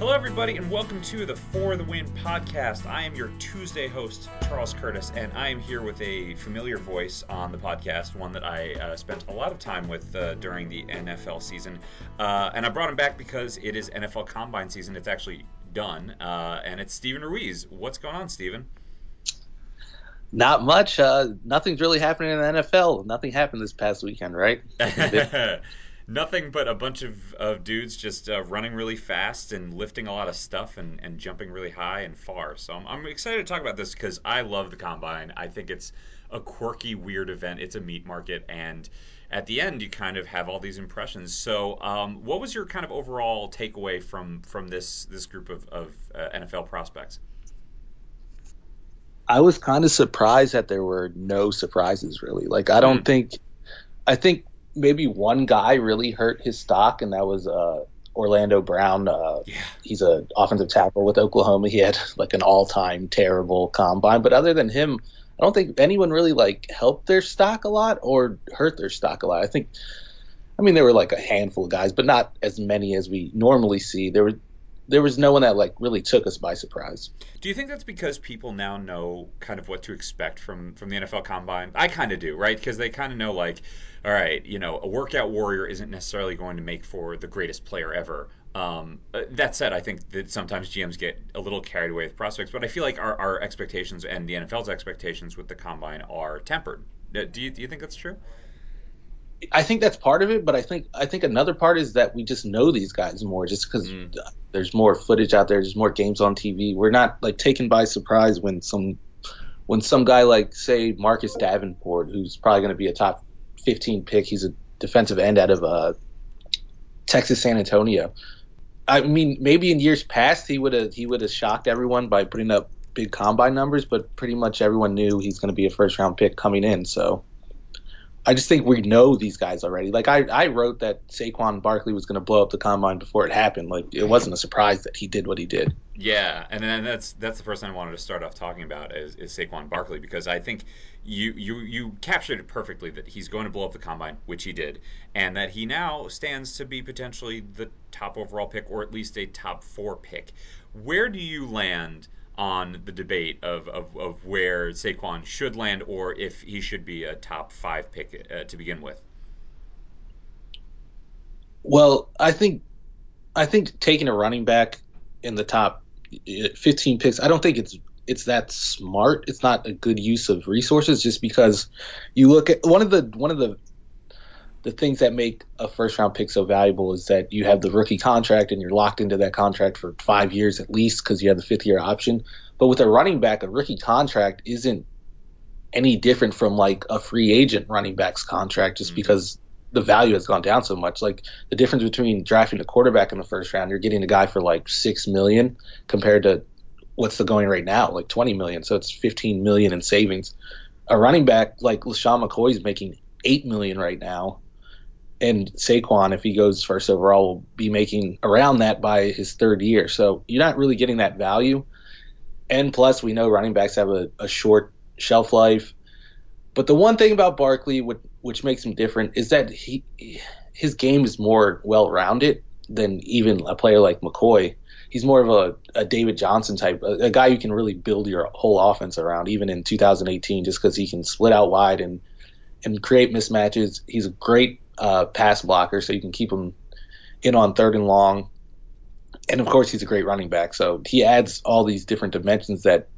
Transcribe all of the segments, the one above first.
Hello, everybody, and welcome to the For the Win podcast. I am your Tuesday host, Charles Curtis, and I am here with a familiar voice on the podcast, one that I uh, spent a lot of time with uh, during the NFL season. Uh, and I brought him back because it is NFL Combine season. It's actually done, uh, and it's Steven Ruiz. What's going on, Steven? Not much. Uh, nothing's really happening in the NFL. Nothing happened this past weekend, right? nothing but a bunch of, of dudes just uh, running really fast and lifting a lot of stuff and, and jumping really high and far. So I'm, I'm excited to talk about this because I love the combine. I think it's a quirky, weird event. It's a meat market, and at the end, you kind of have all these impressions. So, um, what was your kind of overall takeaway from from this this group of, of uh, NFL prospects? I was kind of surprised that there were no surprises, really. Like, I don't mm-hmm. think, I think maybe one guy really hurt his stock, and that was uh, Orlando Brown. Uh, yeah. He's an offensive tackle with Oklahoma. He had like an all-time terrible combine, but other than him, I don't think anyone really like helped their stock a lot or hurt their stock a lot. I think, I mean, there were like a handful of guys, but not as many as we normally see. There were there was no one that like really took us by surprise. Do you think that's because people now know kind of what to expect from from the NFL Combine? I kind of do, right? Because they kind of know like all right, you know, a workout warrior isn't necessarily going to make for the greatest player ever. Um, that said, I think that sometimes GMs get a little carried away with prospects, but I feel like our, our expectations and the NFL's expectations with the combine are tempered. Uh, do you, do you think that's true? I think that's part of it, but I think I think another part is that we just know these guys more, just because mm. there's more footage out there, there's more games on TV. We're not like taken by surprise when some when some guy like say Marcus Davenport, who's probably going to be a top 15 pick. He's a defensive end out of uh, Texas San Antonio. I mean, maybe in years past he would have he would have shocked everyone by putting up big combine numbers, but pretty much everyone knew he's going to be a first round pick coming in. So I just think we know these guys already. Like I, I wrote that Saquon Barkley was going to blow up the combine before it happened. Like it wasn't a surprise that he did what he did. Yeah, and then that's that's the first thing I wanted to start off talking about is, is Saquon Barkley because I think you you you captured it perfectly that he's going to blow up the combine, which he did, and that he now stands to be potentially the top overall pick or at least a top four pick. Where do you land? On the debate of, of, of where Saquon should land or if he should be a top five pick uh, to begin with? Well, I think I think taking a running back in the top 15 picks, I don't think it's it's that smart. It's not a good use of resources just because you look at one of the one of the the things that make a first round pick so valuable is that you have the rookie contract and you're locked into that contract for five years at least because you have the fifth year option. But with a running back, a rookie contract isn't any different from like a free agent running back's contract just mm-hmm. because the value has gone down so much. Like the difference between drafting a quarterback in the first round, you're getting a guy for like six million compared to what's the going right now, like twenty million. So it's fifteen million in savings. A running back like LeSean McCoy is making eight million right now and Saquon, if he goes first overall, will be making around that by his third year. So you're not really getting that value. And plus, we know running backs have a, a short shelf life. But the one thing about Barkley, which, which makes him different, is that he his game is more well rounded than even a player like McCoy. He's more of a, a David Johnson type, a, a guy you can really build your whole offense around, even in 2018, just because he can split out wide and and create mismatches. He's a great uh, pass blocker, so you can keep him in on third and long. And of course, he's a great running back, so he adds all these different dimensions that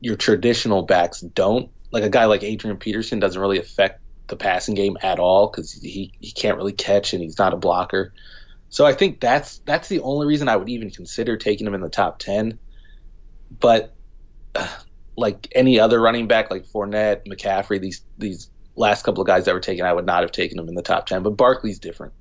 your traditional backs don't. Like a guy like Adrian Peterson doesn't really affect the passing game at all because he, he can't really catch and he's not a blocker. So I think that's that's the only reason I would even consider taking him in the top ten. But uh, like any other running back, like Fournette, McCaffrey, these these last couple of guys that were taken, I would not have taken them in the top ten. But Barkley's different.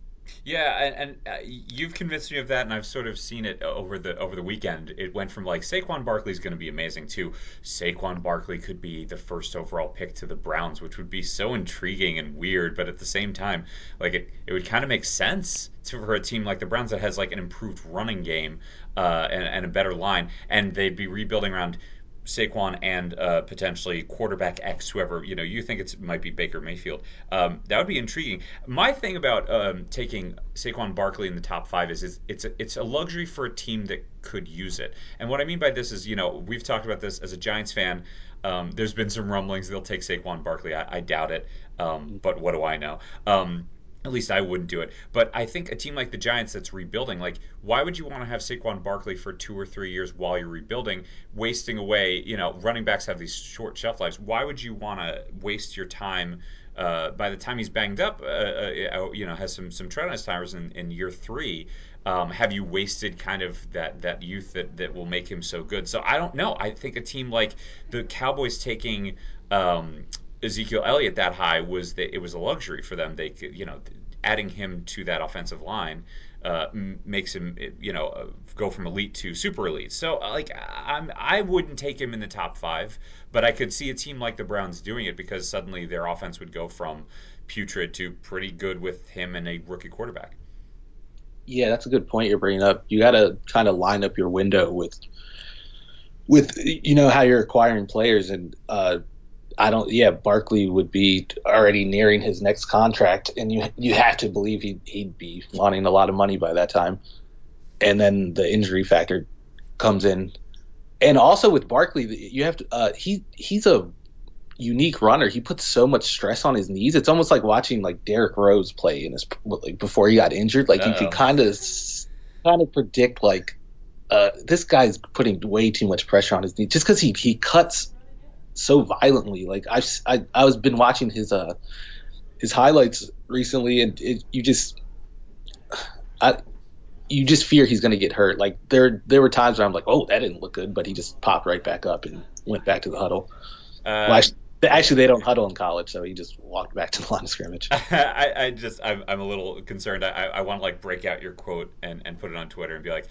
Yeah, and, and uh, you've convinced me of that, and I've sort of seen it over the over the weekend. It went from like Saquon Barkley's going to be amazing to Saquon Barkley could be the first overall pick to the Browns, which would be so intriguing and weird, but at the same time, like it, it would kind of make sense to, for a team like the Browns that has like an improved running game uh, and, and a better line, and they'd be rebuilding around Saquon and uh, potentially quarterback X, whoever you know you think it might be Baker Mayfield. Um, that would be intriguing. My thing about um, taking Saquon Barkley in the top five is, is it's a, it's a luxury for a team that could use it. And what I mean by this is, you know, we've talked about this as a Giants fan. Um, there's been some rumblings they'll take Saquon Barkley. I, I doubt it, um, but what do I know? At least I wouldn't do it. But I think a team like the Giants that's rebuilding, like, why would you want to have Saquon Barkley for two or three years while you're rebuilding, wasting away? You know, running backs have these short shelf lives. Why would you want to waste your time? Uh, by the time he's banged up, uh, uh, you know, has some some tread on his tires in, in year three. Um, have you wasted kind of that that youth that that will make him so good? So I don't know. I think a team like the Cowboys taking um, Ezekiel Elliott that high was that it was a luxury for them. They could, you know, adding him to that offensive line uh, makes him, you know, uh, go from elite to super elite. So, uh, like, I'm I wouldn't take him in the top five, but I could see a team like the Browns doing it because suddenly their offense would go from putrid to pretty good with him and a rookie quarterback. Yeah, that's a good point you're bringing up. You got to kind of line up your window with with you know how you're acquiring players and uh, I don't. Yeah, Barkley would be already nearing his next contract, and you you have to believe he'd he'd be wanting a lot of money by that time. And then the injury factor comes in, and also with Barkley, you have to. Uh, he he's a unique runner. He puts so much stress on his knees. It's almost like watching like Derrick Rose play in his like before he got injured. Like Uh-oh. you can kind of kind of predict like uh, this guy's putting way too much pressure on his knee just because he he cuts so violently. Like I've I, I was been watching his uh his highlights recently, and it, you just I you just fear he's going to get hurt. Like there there were times where I'm like, oh, that didn't look good, but he just popped right back up and went back to the huddle. Uh, well, actually, actually, they don't huddle in college, so he just walked back to the line of scrimmage. I, I just I'm, I'm a little concerned. I, I want to like break out your quote and, and put it on Twitter and be like,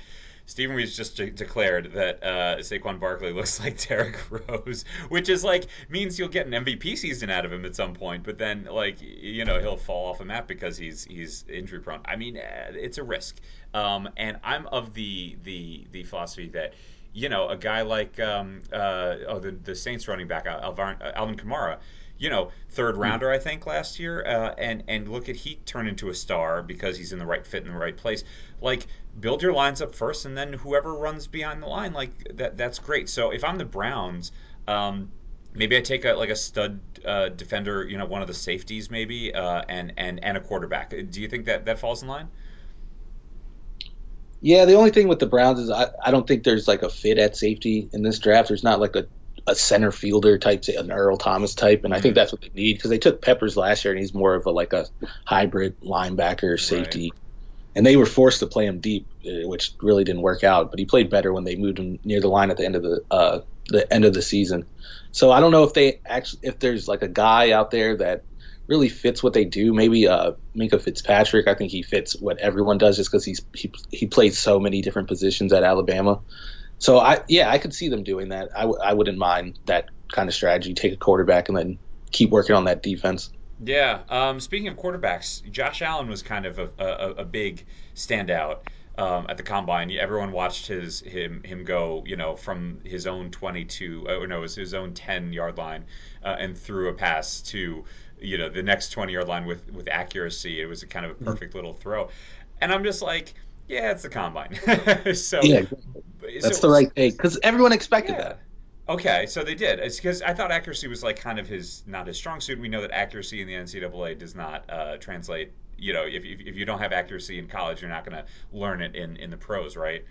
Stephen Ruiz just de- declared that uh, Saquon Barkley looks like Derrick Rose, which is like means you'll get an MVP season out of him at some point, but then like you know he'll fall off a map because he's he's injury prone. I mean, uh, it's a risk, um, and I'm of the the the philosophy that you know a guy like um, uh, oh the the Saints running back Alvin, Alvin Kamara you know, third hmm. rounder, I think, last year. Uh, and and look at he turned into a star because he's in the right fit in the right place. Like build your lines up first, and then whoever runs behind the line, like that, that's great. So if I'm the Browns. Um, maybe I take a like a stud uh, defender, you know, one of the safeties, maybe, uh, and and and a quarterback. Do you think that that falls in line? Yeah, the only thing with the Browns is I, I don't think there's like a fit at safety in this draft. There's not like a a center fielder type, an Earl Thomas type, and I think mm-hmm. that's what they need because they took Peppers last year, and he's more of a like a hybrid linebacker safety, right. And they were forced to play him deep, uh, which really didn't work out. But he played better when they moved him near the line at the end of the uh, the end of the season. So I don't know if they actually if there's like a guy out there that really fits what they do. Maybe uh, Minkah Fitzpatrick. I think he fits what everyone does just because he's he he played so many different positions at Alabama. So I yeah, I could see them doing that. I w- I wouldn't mind that kind of strategy. Take a quarterback and then keep working on that defense. Yeah. Um, speaking of quarterbacks, Josh Allen was kind of a, a, a big standout um, at the combine. Everyone watched his him him go, you know, from his own 22, or uh, no, it was his own 10 yard line, uh, and threw a pass to you know the next 20 yard line with with accuracy. It was a kind of a mm-hmm. perfect mm-hmm. little throw, and I'm just like yeah, it's the combine. so yeah, that's so, the right take because everyone expected yeah. that. Okay, so they did. It's because I thought accuracy was like kind of his not his strong suit. We know that accuracy in the NCAA does not uh, translate. You know, if, if, if you don't have accuracy in college, you're not going to learn it in in the pros, right?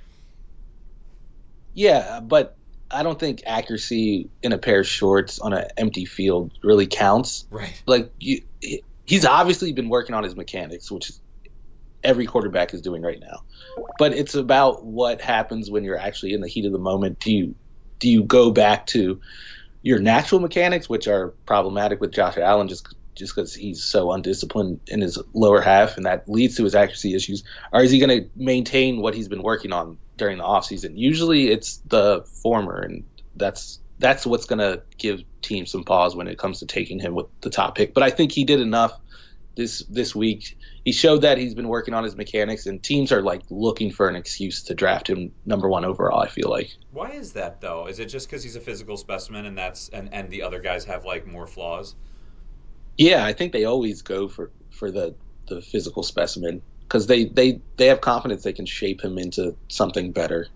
Yeah, but I don't think accuracy in a pair of shorts on an empty field really counts. Right. Like you, he's obviously been working on his mechanics, which every quarterback is doing right now. But it's about what happens when you're actually in the heat of the moment. Do you do you go back to your natural mechanics, which are problematic with Josh Allen, just just because he's so undisciplined in his lower half, and that leads to his accuracy issues, or is he going to maintain what he's been working on during the offseason? Usually, it's the former, and that's that's what's going to give teams some pause when it comes to taking him with the top pick. But I think he did enough this this week. He showed that he's been working on his mechanics, and teams are like looking for an excuse to draft him number one overall. I feel like. Why is that though? Is it just because he's a physical specimen, and that's and and the other guys have like more flaws? Yeah, I think they always go for for the the physical specimen because they they they have confidence they can shape him into something better.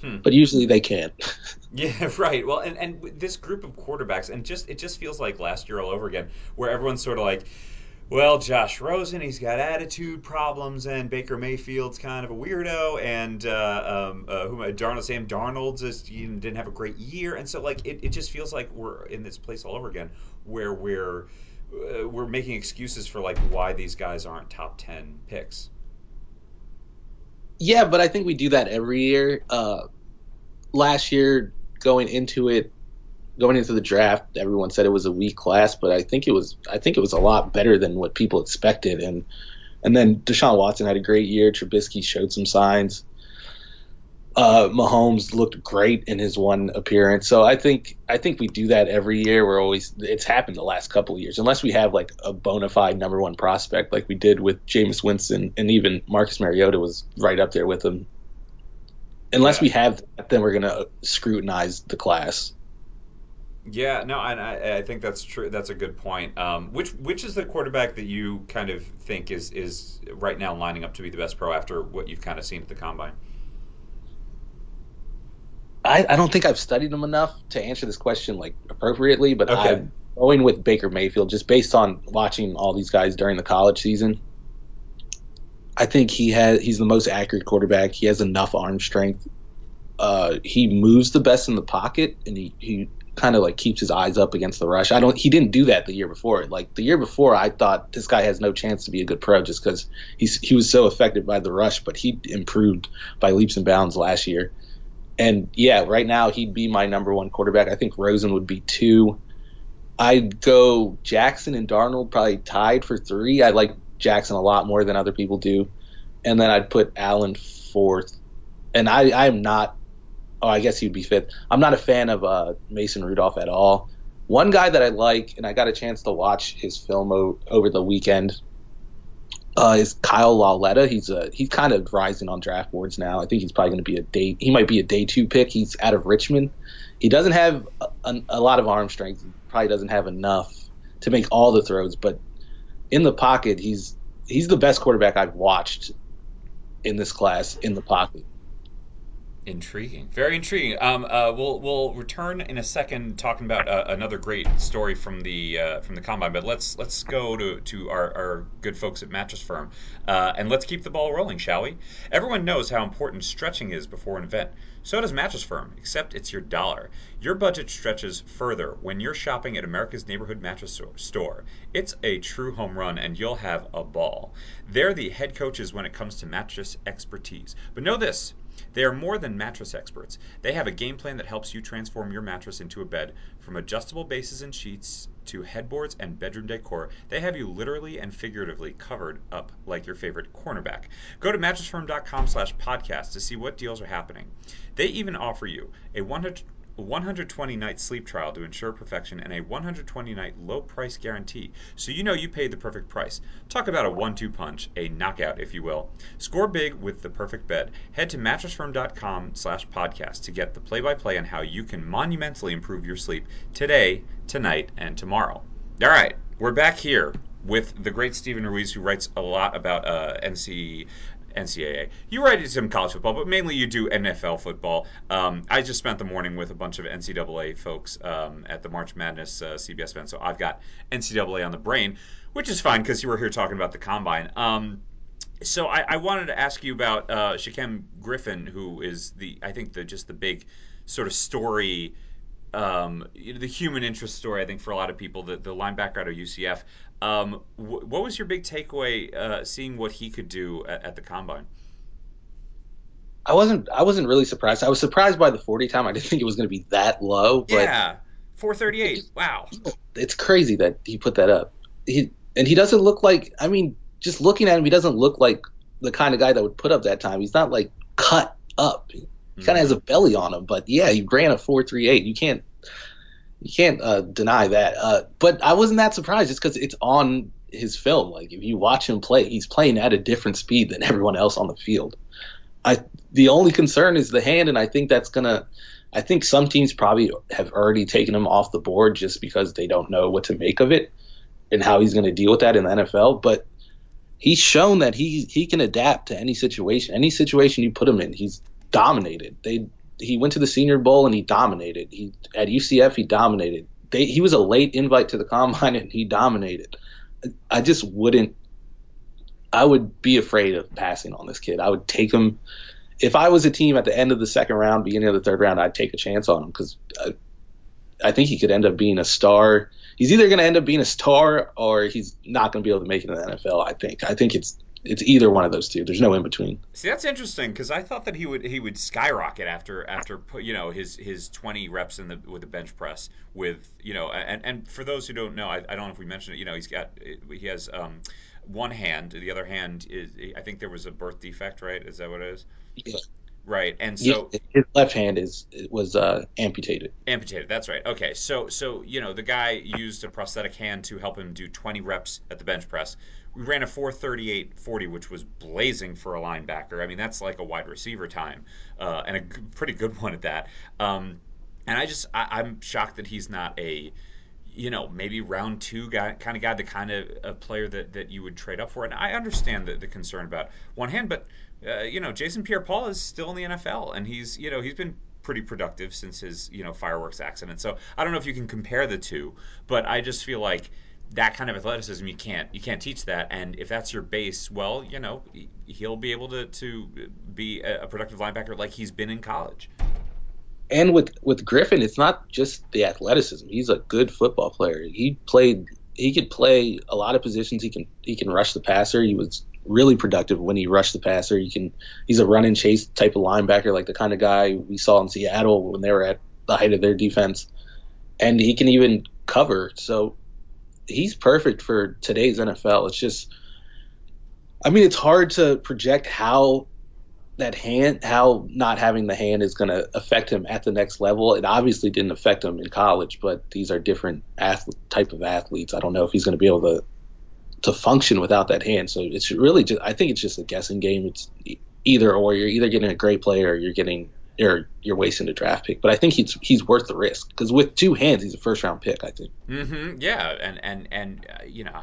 Hmm. But usually they can't. yeah, right. Well, and and this group of quarterbacks, and just it just feels like last year all over again, where everyone's sort of like well, Josh Rosen, he's got attitude problems, and Baker Mayfield's kind of a weirdo, and uh, um, uh, who Darnold, Sam Darnold's is, you know, didn't have a great year, and so like it, it just feels like we're in this place all over again, where we're uh, we're making excuses for like why these guys aren't top ten picks. Yeah, but I think we do that every year. Uh, last year, going into it, going into the draft, everyone said it was a weak class, but I think it was I think it was a lot better than what people expected. And and then Deshaun Watson had a great year. Trubisky showed some signs. Uh, Mahomes looked great in his one appearance. So I think I think we do that every year. We're always it's happened the last couple of years, unless we have like a bona fide number one prospect like we did with Jameis Winston, and even Marcus Mariota was right up there with him. Unless yeah. we have that, then we're gonna scrutinize the class. Yeah, no, and I, I think that's true. That's a good point. Um, which which is the quarterback that you kind of think is is right now lining up to be the best pro after what you've kind of seen at the combine? I, I don't think I've studied him enough to answer this question like appropriately, but okay. I'm going with Baker Mayfield just based on watching all these guys during the college season. I think he has he's the most accurate quarterback. He has enough arm strength. Uh, he moves the best in the pocket, and he, he kind of like keeps his eyes up against the rush. I don't. He didn't do that the year before. Like the year before, I thought this guy has no chance to be a good pro just because he's he was so affected by the rush. But he improved by leaps and bounds last year. And yeah, right now he'd be my number one quarterback. I think Rosen would be two. I'd go Jackson and Darnold probably tied for three. I like Jackson a lot more than other people do. And then I'd put Allen fourth. And I I'm not oh, I guess he'd be fifth. I'm not a fan of uh, Mason Rudolph at all. One guy that I like, and I got a chance to watch his film o- over the weekend, uh, is Kyle Lauletta. He's a he's kind of rising on draft boards now. I think he's probably going to be a day. He might be a day two pick. He's out of Richmond. He doesn't have a, a, a lot of arm strength. He probably doesn't have enough to make all the throws, but in the pocket, he's he's the best quarterback I've watched in this class in the pocket. Intriguing, very intriguing. Um, uh, we'll we'll return in a second talking about uh, another great story from the uh, from the combine. But let's let's go to to our, our good folks at Mattress Firm, uh, and let's keep the ball rolling, shall we? Everyone knows how important stretching is before an event. So does Mattress Firm, except it's your dollar. Your budget stretches further when you're shopping at America's neighborhood mattress store. It's a true home run, and you'll have a ball. They're the head coaches when it comes to mattress expertise. But know this. They are more than mattress experts. They have a game plan that helps you transform your mattress into a bed. From adjustable bases and sheets to headboards and bedroom decor, they have you literally and figuratively covered up like your favorite cornerback. Go to mattressfirm.com slash podcast to see what deals are happening. They even offer you a 100 a 120 night sleep trial to ensure perfection, and a 120 night low price guarantee, so you know you paid the perfect price. Talk about a one two punch, a knockout, if you will. Score big with the perfect bed. Head to mattressfirm.com slash podcast to get the play by play on how you can monumentally improve your sleep today, tonight, and tomorrow. All right, we're back here with the great Stephen Ruiz, who writes a lot about uh, NC NCAA. You write some college football, but mainly you do NFL football. Um, I just spent the morning with a bunch of NCAA folks um, at the March Madness uh, CBS event, so I've got NCAA on the brain, which is fine because you were here talking about the combine. Um, so I, I, wanted to ask you about uh, Shaquem Griffin, who is the I think the just the big sort of story. Um, the human interest story, I think, for a lot of people, the, the linebacker out of UCF. Um, wh- what was your big takeaway uh, seeing what he could do at, at, the combine? I wasn't. I wasn't really surprised. I was surprised by the forty time. I didn't think it was going to be that low. But yeah, four thirty eight. Wow, it's crazy that he put that up. He and he doesn't look like. I mean, just looking at him, he doesn't look like the kind of guy that would put up that time. He's not like cut up. He mm-hmm. kind of has a belly on him. But yeah, he ran a four three eight. You can't you can't uh, deny that. Uh, but I wasn't that surprised just because it's on his film. Like if you watch him play, he's playing at a different speed than everyone else on the field. I the only concern is the hand, and I think that's gonna. I think some teams probably have already taken him off the board just because they don't know what to make of it and how he's going to deal with that in the NFL. But he's shown that he he can adapt to any situation. Any situation you put him in, he's dominated. They he went to the Senior Bowl and he dominated. He at UCF he dominated. They, he was a late invite to the combine and he dominated. I just wouldn't. I would be afraid of passing on this kid. I would take him. If I was a team at the end of the second round, beginning of the third round, I'd take a chance on him because I, I think he could end up being a star. He's either going to end up being a star or he's not going to be able to make it in the NFL. I think. I think it's it's either one of those two. There's no in between. See, that's interesting because I thought that he would he would skyrocket after after you know his his 20 reps in the with the bench press with you know and and for those who don't know, I, I don't know if we mentioned it. You know, he's got he has um, one hand. The other hand is I think there was a birth defect, right? Is that what it is? Yeah. Right, and so yeah, his left hand is was uh, amputated. Amputated. That's right. Okay, so so you know the guy used a prosthetic hand to help him do 20 reps at the bench press. We ran a 438.40, which was blazing for a linebacker. I mean, that's like a wide receiver time, uh, and a g- pretty good one at that. Um, and I just I, I'm shocked that he's not a you know, maybe round two guy, kind of guy, the kind of a player that, that you would trade up for. And I understand the, the concern about one hand, but uh, you know, Jason Pierre-Paul is still in the NFL, and he's you know he's been pretty productive since his you know fireworks accident. So I don't know if you can compare the two, but I just feel like that kind of athleticism you can't you can't teach that and if that's your base well you know he'll be able to to be a productive linebacker like he's been in college and with with Griffin it's not just the athleticism he's a good football player he played he could play a lot of positions he can he can rush the passer he was really productive when he rushed the passer. He can he's a run and chase type of linebacker, like the kind of guy we saw in Seattle when they were at the height of their defense. And he can even cover. So he's perfect for today's NFL. It's just I mean it's hard to project how that hand how not having the hand is going to affect him at the next level. It obviously didn't affect him in college, but these are different athlete, type of athletes. I don't know if he's going to be able to to function without that hand. So it's really just I think it's just a guessing game. It's either or. You're either getting a great player or you're getting or you're wasting a draft pick. But I think he's he's worth the risk because with two hands, he's a first round pick. I think. Mm-hmm. Yeah, and and and uh, you know,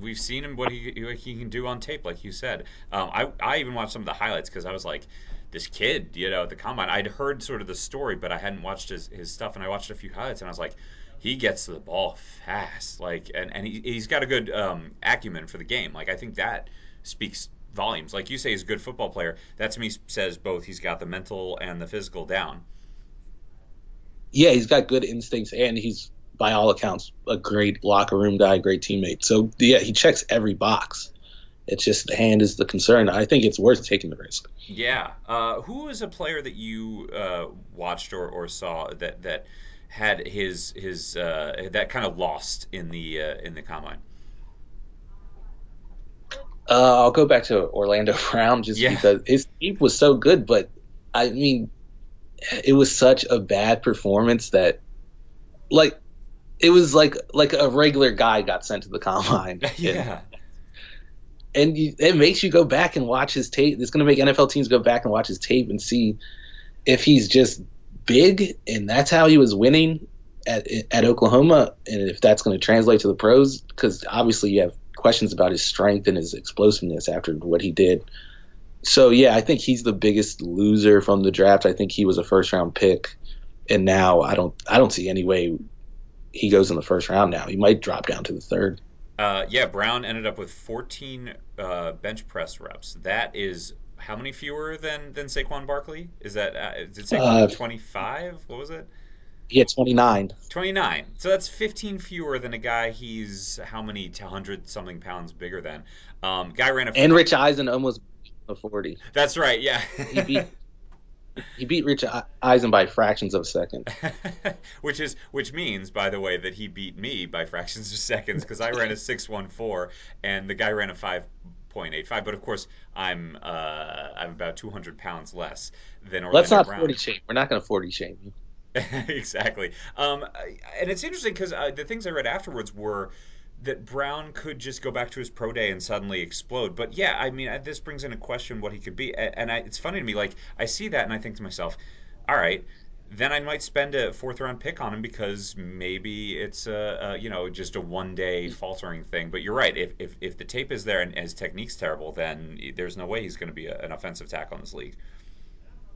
we've seen him what he what he can do on tape, like you said. Um, I I even watched some of the highlights because I was like. This kid, you know, at the combine, I'd heard sort of the story, but I hadn't watched his, his stuff, and I watched a few highlights, and I was like, he gets to the ball fast, like, and and he he's got a good um, acumen for the game. Like, I think that speaks volumes. Like you say, he's a good football player. That to me says both. He's got the mental and the physical down. Yeah, he's got good instincts, and he's by all accounts a great locker room guy, great teammate. So yeah, he checks every box. It's just the hand is the concern. I think it's worth taking the risk. Yeah. Uh, who is a player that you uh, watched or, or saw that that had his his uh, that kind of lost in the uh, in the combine? Uh, I'll go back to Orlando Brown just yeah. because his team was so good, but I mean, it was such a bad performance that, like, it was like like a regular guy got sent to the combine. yeah. And, and you, it makes you go back and watch his tape. It's going to make NFL teams go back and watch his tape and see if he's just big, and that's how he was winning at at Oklahoma, and if that's going to translate to the pros, because obviously you have questions about his strength and his explosiveness after what he did. So yeah, I think he's the biggest loser from the draft. I think he was a first round pick, and now I don't I don't see any way he goes in the first round. Now he might drop down to the third. Uh, yeah, Brown ended up with 14 uh, bench press reps. That is how many fewer than than Saquon Barkley? Is that uh, did Saquon uh, 25? What was it? Yeah, 29. 29. So that's 15 fewer than a guy he's how many 100 something pounds bigger than. Um, guy ran a and Rich Eisen almost a 40. That's right. Yeah. he beat he beat Rich Eisen by fractions of a second. which is which means, by the way, that he beat me by fractions of seconds because I ran a six one four and the guy ran a five 0.85. But of course, I'm uh, I'm about 200 pounds less than Orlando Let's not Brown. 40 shame. We're not going to 40 shame you. exactly. Um, and it's interesting because uh, the things I read afterwards were that Brown could just go back to his pro day and suddenly explode. But yeah, I mean, this brings into question what he could be. And I, it's funny to me, like I see that and I think to myself, all right, then I might spend a fourth round pick on him because maybe it's a, a you know just a one day faltering thing. But you're right. If, if if the tape is there and his technique's terrible, then there's no way he's going to be a, an offensive tackle in this league.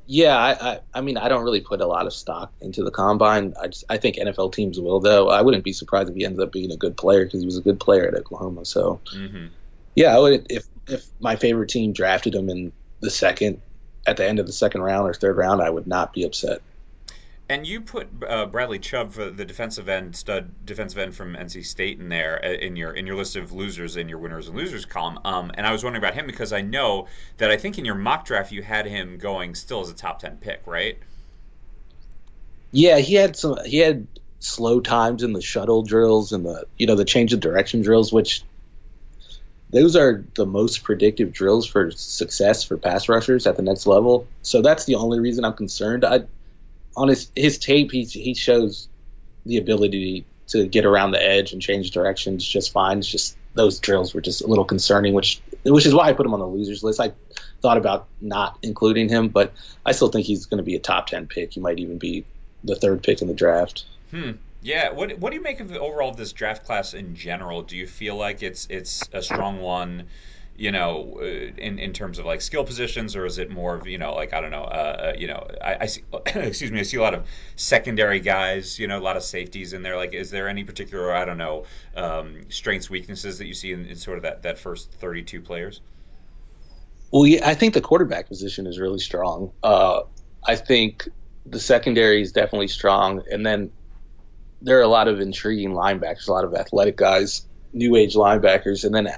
Yeah, I, I, I mean I don't really put a lot of stock into the combine. I just I think NFL teams will though. I wouldn't be surprised if he ends up being a good player because he was a good player at Oklahoma. So mm-hmm. yeah, I would if if my favorite team drafted him in the second at the end of the second round or third round, I would not be upset. And you put uh, Bradley Chubb, for the defensive end stud defensive end from NC State, in there uh, in your in your list of losers in your winners and losers column. Um, and I was wondering about him because I know that I think in your mock draft you had him going still as a top ten pick, right? Yeah, he had some. He had slow times in the shuttle drills and the you know the change of direction drills, which those are the most predictive drills for success for pass rushers at the next level. So that's the only reason I'm concerned. I on his his tape, he he shows the ability to get around the edge and change directions just fine. It's just those drills were just a little concerning, which which is why I put him on the losers list. I thought about not including him, but I still think he's going to be a top ten pick. He might even be the third pick in the draft. Hmm. Yeah. What What do you make of the overall of this draft class in general? Do you feel like it's it's a strong one? You know, uh, in in terms of like skill positions, or is it more of you know, like I don't know, uh, uh you know, I, I see, excuse me, I see a lot of secondary guys, you know, a lot of safeties in there. Like, is there any particular, I don't know, um, strengths weaknesses that you see in, in, sort of that that first thirty two players? Well, yeah, I think the quarterback position is really strong. Uh, I think the secondary is definitely strong, and then there are a lot of intriguing linebackers, a lot of athletic guys, new age linebackers, and then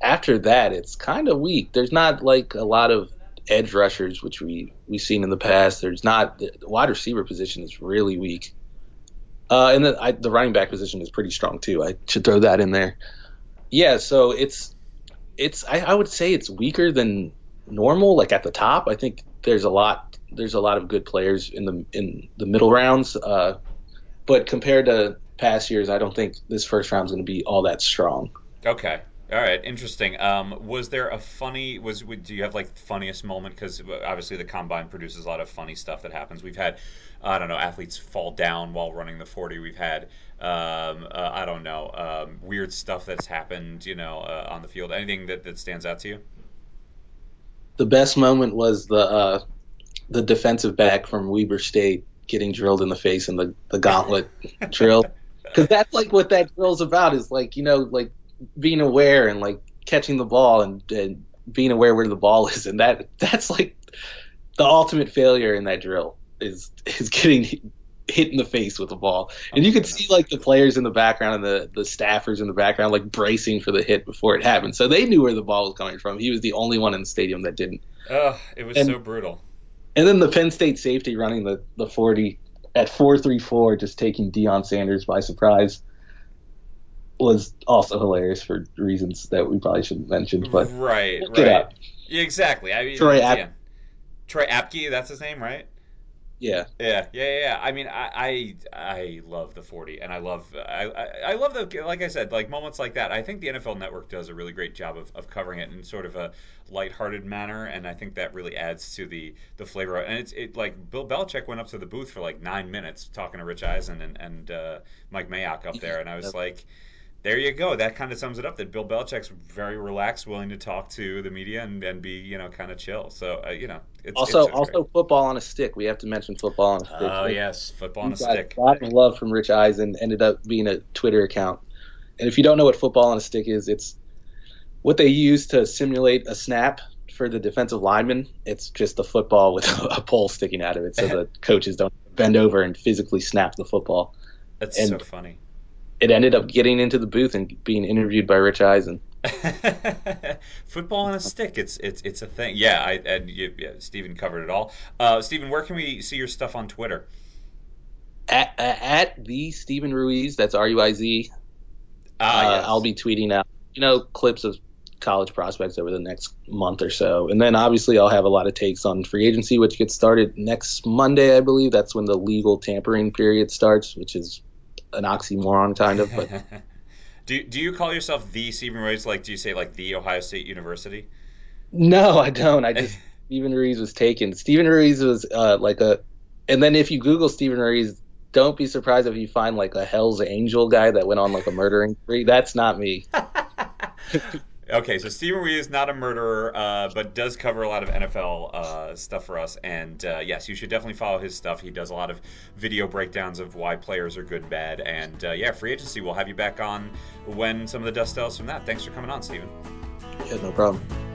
after that, it's kind of weak. There's not like a lot of edge rushers, which we we've seen in the past. There's not the wide receiver position is really weak, uh, and the, I, the running back position is pretty strong too. I should throw that in there. Yeah, so it's it's I, I would say it's weaker than normal. Like at the top, I think there's a lot there's a lot of good players in the in the middle rounds, uh, but compared to past years, I don't think this first round is going to be all that strong. Okay. All right, interesting. Um, was there a funny? Was do you have like funniest moment? Because obviously the combine produces a lot of funny stuff that happens. We've had, I don't know, athletes fall down while running the forty. We've had, um, uh, I don't know, um, weird stuff that's happened. You know, uh, on the field. Anything that, that stands out to you? The best moment was the uh, the defensive back from Weber State getting drilled in the face in the the gauntlet drill. Because that's like what that drill's about. Is like you know like being aware and like catching the ball and, and being aware where the ball is, and that that's like the ultimate failure in that drill is is getting hit in the face with the ball. And you could see like the players in the background and the the staffers in the background like bracing for the hit before it happened. So they knew where the ball was coming from. He was the only one in the stadium that didn't. Oh, it was and, so brutal. And then the Penn State safety running the the 40 at 434 just taking Deion Sanders by surprise was also hilarious for reasons that we probably shouldn't mention. But right, right, yeah, exactly. I mean, Troy App- yeah. Troy Apke, that's his name, right? Yeah. Yeah, yeah, yeah. I mean, I, I, I love the forty, and I love, I, I, I, love the, like I said, like moments like that. I think the NFL Network does a really great job of, of covering it in sort of a lighthearted manner, and I think that really adds to the the flavor. And it's it like Bill Belichick went up to the booth for like nine minutes talking to Rich Eisen and and uh, Mike Mayock up there, and I was like there you go. That kind of sums it up. That Bill Belichick's very relaxed, willing to talk to the media and, and be you know kind of chill. So uh, you know, it's, also it's also great. football on a stick. We have to mention football on a stick. Oh yes, football on a stick. A lot of love from Rich Eisen ended up being a Twitter account. And if you don't know what football on a stick is, it's what they use to simulate a snap for the defensive lineman. It's just a football with a pole sticking out of it, so the coaches don't bend over and physically snap the football. That's and, so funny it ended up getting into the booth and being interviewed by Rich Eisen. Football on a stick. It's it's it's a thing. Yeah, I and you, yeah, Stephen covered it all. Uh, Stephen, where can we see your stuff on Twitter? At, at the Stephen Ruiz. That's R U I Z. Ah, uh, yes. I'll be tweeting out, you know, clips of college prospects over the next month or so, and then obviously I'll have a lot of takes on free agency, which gets started next Monday, I believe. That's when the legal tampering period starts, which is an oxymoron kind of. But Do, do you call yourself the Stephen Ruiz? Like, do you say like the Ohio State University? No, I don't. I just Stephen Ruiz was taken. Stephen Ruiz was uh, like a, and then if you Google Stephen Ruiz, don't be surprised if you find like a Hell's Angel guy that went on like a murdering spree. That's not me. okay, so Steven Ruiz is not a murderer, uh, but does cover a lot of NFL uh, stuff for us. And uh, yes, you should definitely follow his stuff. He does a lot of video breakdowns of why players are good, bad, and uh, yeah, free agency. We'll have you back on when some of the dust settles from that. Thanks for coming on, Steven. Yeah, no problem.